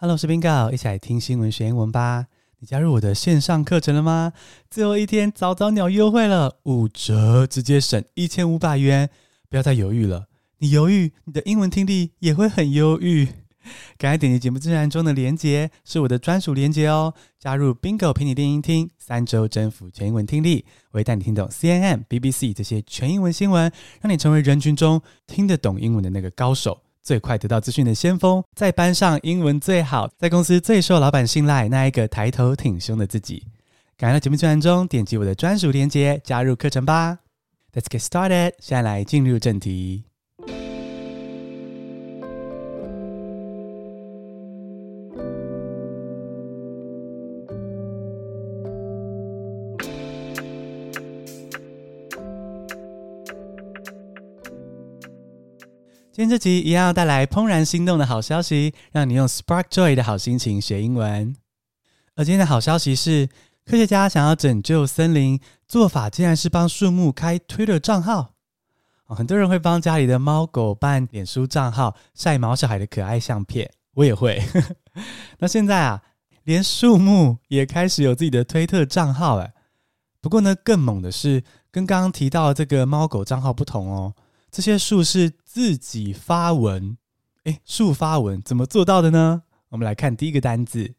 Hello，我是 Bingo，一起来听新闻学英文吧。你加入我的线上课程了吗？最后一天早早鸟优惠了，五折，直接省一千五百元。不要再犹豫了，你犹豫，你的英文听力也会很忧郁。赶快点击节目资讯中的连接，是我的专属连接哦。加入 Bingo 陪你练英听，三周征服全英文听力，我会带你听懂 CNN、BBC 这些全英文新闻，让你成为人群中听得懂英文的那个高手。最快得到资讯的先锋，在班上英文最好，在公司最受老板信赖，那一个抬头挺胸的自己。赶快在节目宣传中点击我的专属链接，加入课程吧。Let's get started，现在来进入正题。今天这集一样要带来怦然心动的好消息，让你用 Spark Joy 的好心情学英文。而今天的好消息是，科学家想要拯救森林，做法竟然是帮树木开 Twitter 账号。很多人会帮家里的猫狗办脸书账号，晒毛小孩的可爱相片，我也会。那现在啊，连树木也开始有自己的推特账号了。不过呢，更猛的是，跟刚刚提到的这个猫狗账号不同哦。这些树是自己发文，诶，树发文怎么做到的呢？我们来看第一个单字，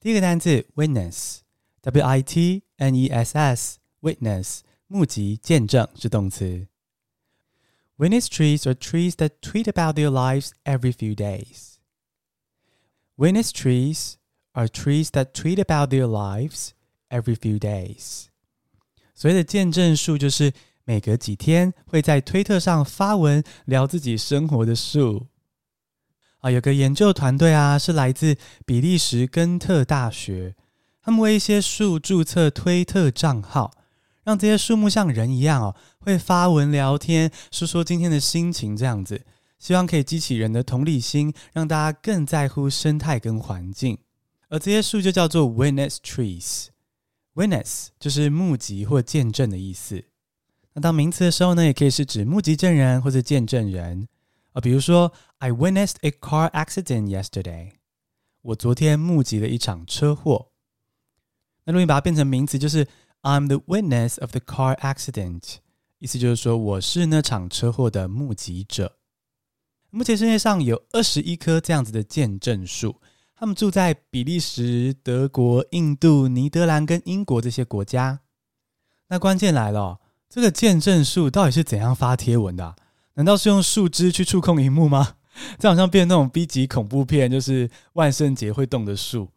第一个单字 witness，W-I-T-N-E-S-S，witness，目击、见证是动词。Witness trees are trees that tweet about their lives every few days. Witness trees are trees that tweet about their lives every few days. 所谓的见证树就是。每隔几天会在推特上发文聊自己生活的树啊，有个研究团队啊，是来自比利时根特大学，他们为一些树注册推特账号，让这些树木像人一样哦，会发文聊天，说说今天的心情这样子，希望可以激起人的同理心，让大家更在乎生态跟环境。而这些树就叫做 witness trees，witness 就是目击或见证的意思。那当名词的时候呢，也可以是指目击证人或者见证人啊。比如说，I witnessed a car accident yesterday。我昨天目击了一场车祸。那如果你把它变成名词，就是 I'm the witness of the car accident。意思就是说，我是那场车祸的目击者。目前世界上有二十一棵这样子的见证树，他们住在比利时、德国、印度、尼德兰跟英国这些国家。那关键来了。这个见证树到底是怎样发贴文的？难道是用树枝去触控荧幕吗？这好像变那种 B 级恐怖片，就是万圣节会动的树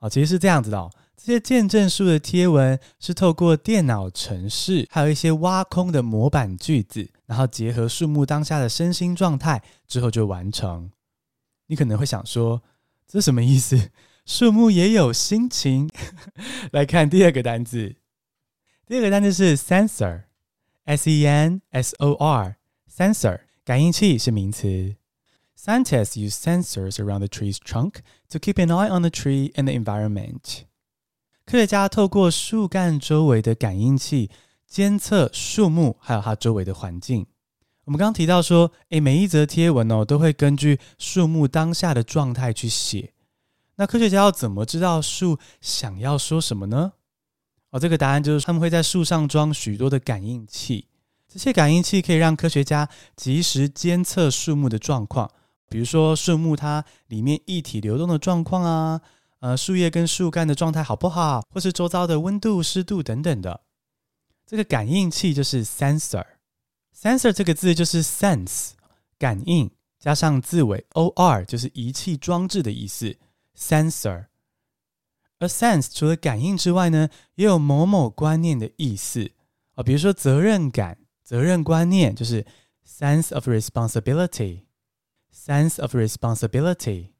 啊。其实是这样子的哦，这些见证树的贴文是透过电脑程式，还有一些挖空的模板句子，然后结合树木当下的身心状态之后就完成。你可能会想说，这什么意思？树木也有心情？来看第二个单字。第二个单词是 sensor，S-E-N-S-O-R，sensor，感应器是名词。Scientists use sensors around the tree's trunk to keep an eye on the tree and the environment。科学家透过树干周围的感应器监测树木还有它周围的环境。我们刚刚提到说，诶，每一则贴文哦都会根据树木当下的状态去写。那科学家要怎么知道树想要说什么呢？哦，这个答案就是他们会在树上装许多的感应器，这些感应器可以让科学家及时监测树木的状况，比如说树木它里面液体流动的状况啊，呃，树叶跟树干的状态好不好，或是周遭的温度、湿度等等的。这个感应器就是 sensor，sensor 这个字就是 sense 感应加上字尾 or 就是仪器装置的意思，sensor。而 sense 除了感应之外呢，也有某某观念的意思啊，比如说责任感、责任观念，就是 sense of responsibility，sense of responsibility。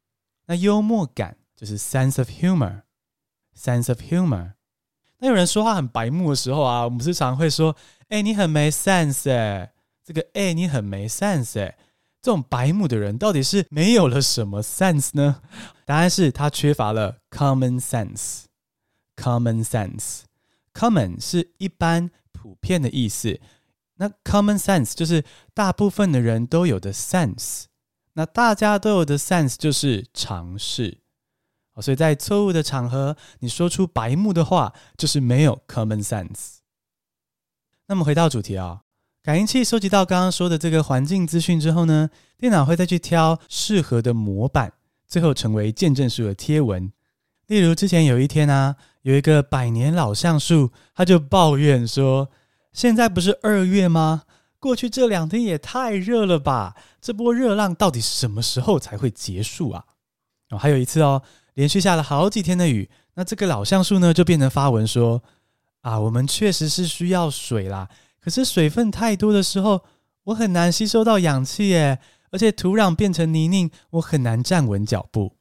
那幽默感就是 sense of humor，sense of humor。那有人说话很白目的时候啊，我们时常会说：“哎，你很没 sense 哎，这个哎，你很没 sense 哎。”这种白目的人到底是没有了什么 sense 呢？答案是他缺乏了 common sense。common sense，common 是一般、普遍的意思。那 common sense 就是大部分的人都有的 sense。那大家都有的 sense 就是常识。所以在错误的场合，你说出白目的话，就是没有 common sense。那么回到主题啊，感应器收集到刚刚说的这个环境资讯之后呢，电脑会再去挑适合的模板，最后成为见证树的贴文。例如之前有一天啊，有一个百年老橡树，他就抱怨说：“现在不是二月吗？过去这两天也太热了吧！这波热浪到底什么时候才会结束啊？”哦，还有一次哦。连续下了好几天的雨，那这个老橡树呢，就变成发文说：“啊，我们确实是需要水啦，可是水分太多的时候，我很难吸收到氧气耶，而且土壤变成泥泞，我很难站稳脚步。”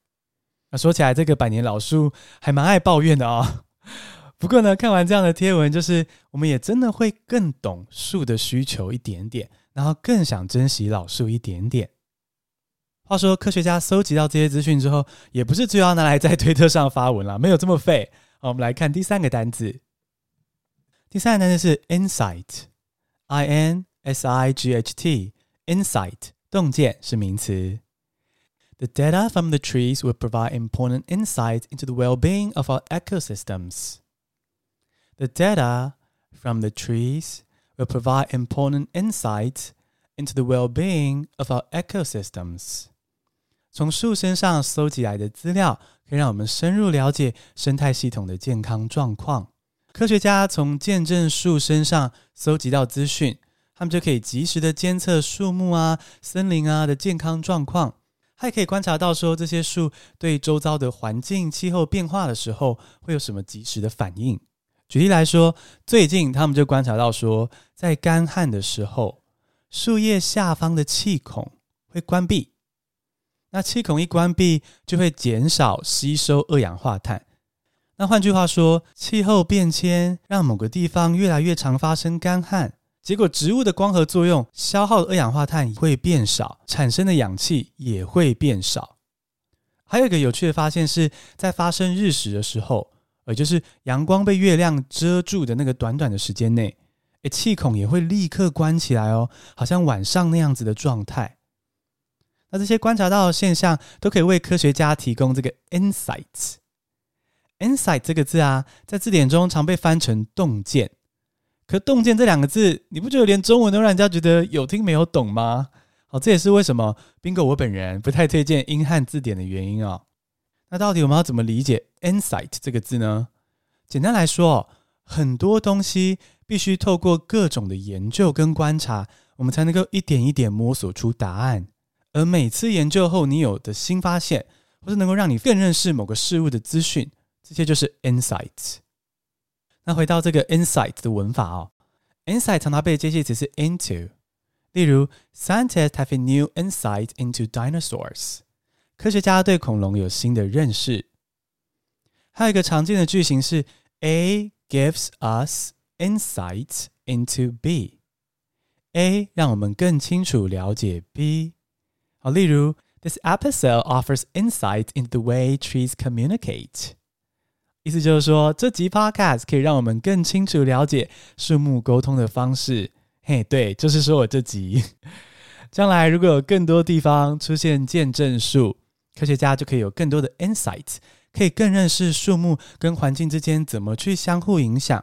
那说起来，这个百年老树还蛮爱抱怨的哦。不过呢，看完这样的贴文，就是我们也真的会更懂树的需求一点点，然后更想珍惜老树一点点。话说，科学家搜集到这些资讯之后，也不是只要拿来在推特上发文了，没有这么废。好，我们来看第三个单字。第三个单字是 insight insight，i n s i g h t，insight，洞见是名词。The data from the trees will provide important insights into the well-being of our ecosystems. The data from the trees will provide important insights into the well-being of our ecosystems. 从树身上搜集来的资料，可以让我们深入了解生态系统的健康状况。 科学家从见证树身上搜集到资讯，他们就可以及时的监测树木啊、森林啊的健康状况，还可以观察到说这些树对周遭的环境气候变化的时候会有什么及时的反应。举例来说，最近他们就观察到说，在干旱的时候，树叶下方的气孔会关闭。那气孔一关闭，就会减少吸收二氧化碳。那换句话说，气候变迁让某个地方越来越常发生干旱，结果植物的光合作用消耗的二氧化碳会变少，产生的氧气也会变少。还有一个有趣的发现是，在发生日食的时候，也就是阳光被月亮遮住的那个短短的时间内，诶，气孔也会立刻关起来哦，好像晚上那样子的状态。那这些观察到的现象都可以为科学家提供这个 insights。Insight 这个字啊，在字典中常被翻成洞见。可洞见这两个字，你不觉得连中文都让人家觉得有听没有懂吗？好，这也是为什么 Bingo 我本人不太推荐英汉字典的原因哦。那到底我们要怎么理解 insight 这个字呢？简单来说，很多东西必须透过各种的研究跟观察，我们才能够一点一点摸索出答案。而每次研究后，你有的新发现，或是能够让你更认识某个事物的资讯，这些就是 insights。那回到这个 insight 的文法哦，insight 常常被接系词是 into。例如，scientists have a new insight into dinosaurs。科学家对恐龙有新的认识。还有一个常见的句型是 A gives us insights into B。A 让我们更清楚了解 B。好，例如，This episode offers insight into the way trees communicate。 意思就是说，这集 Podcast 可以让我们更清楚了解树木沟通的方式。嘿，对，就是说我这集，将来如果有更多地方出现见证树，科学家就可以有更多的 insight，可以更认识树木跟环境之间怎么去相互影响。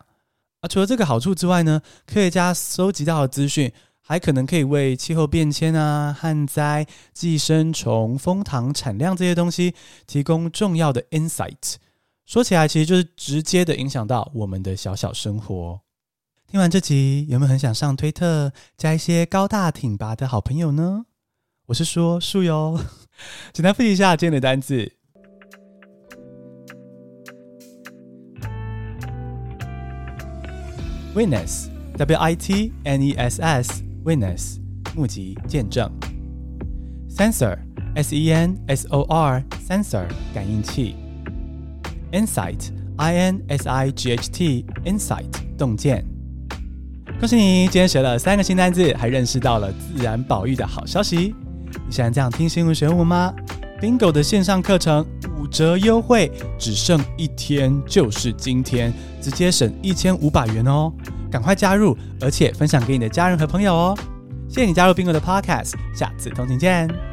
啊除了这个好处之外呢，科学家收集到的资讯。还可能可以为气候变迁啊、旱灾、寄生虫、蜂糖产量这些东西提供重要的 insight。说起来，其实就是直接的影响到我们的小小生活。听完这集，有没有很想上推特加一些高大挺拔的好朋友呢？我是说树哟。简单复习一下今天的单字：witness，w i t n e s s。Witness 目击见证，Sensor S E N S O R Sensor 感应器，Insight I N S I G H T Insight 洞见。恭喜你，今天学了三个新单字，还认识到了自然保育的好消息。你喜欢这样听新闻学物吗？Bingo 的线上课程五折优惠，只剩一天，就是今天，直接省一千五百元哦。赶快加入，而且分享给你的家人和朋友哦！谢谢你加入 Bingo 的 Podcast，下次通勤见。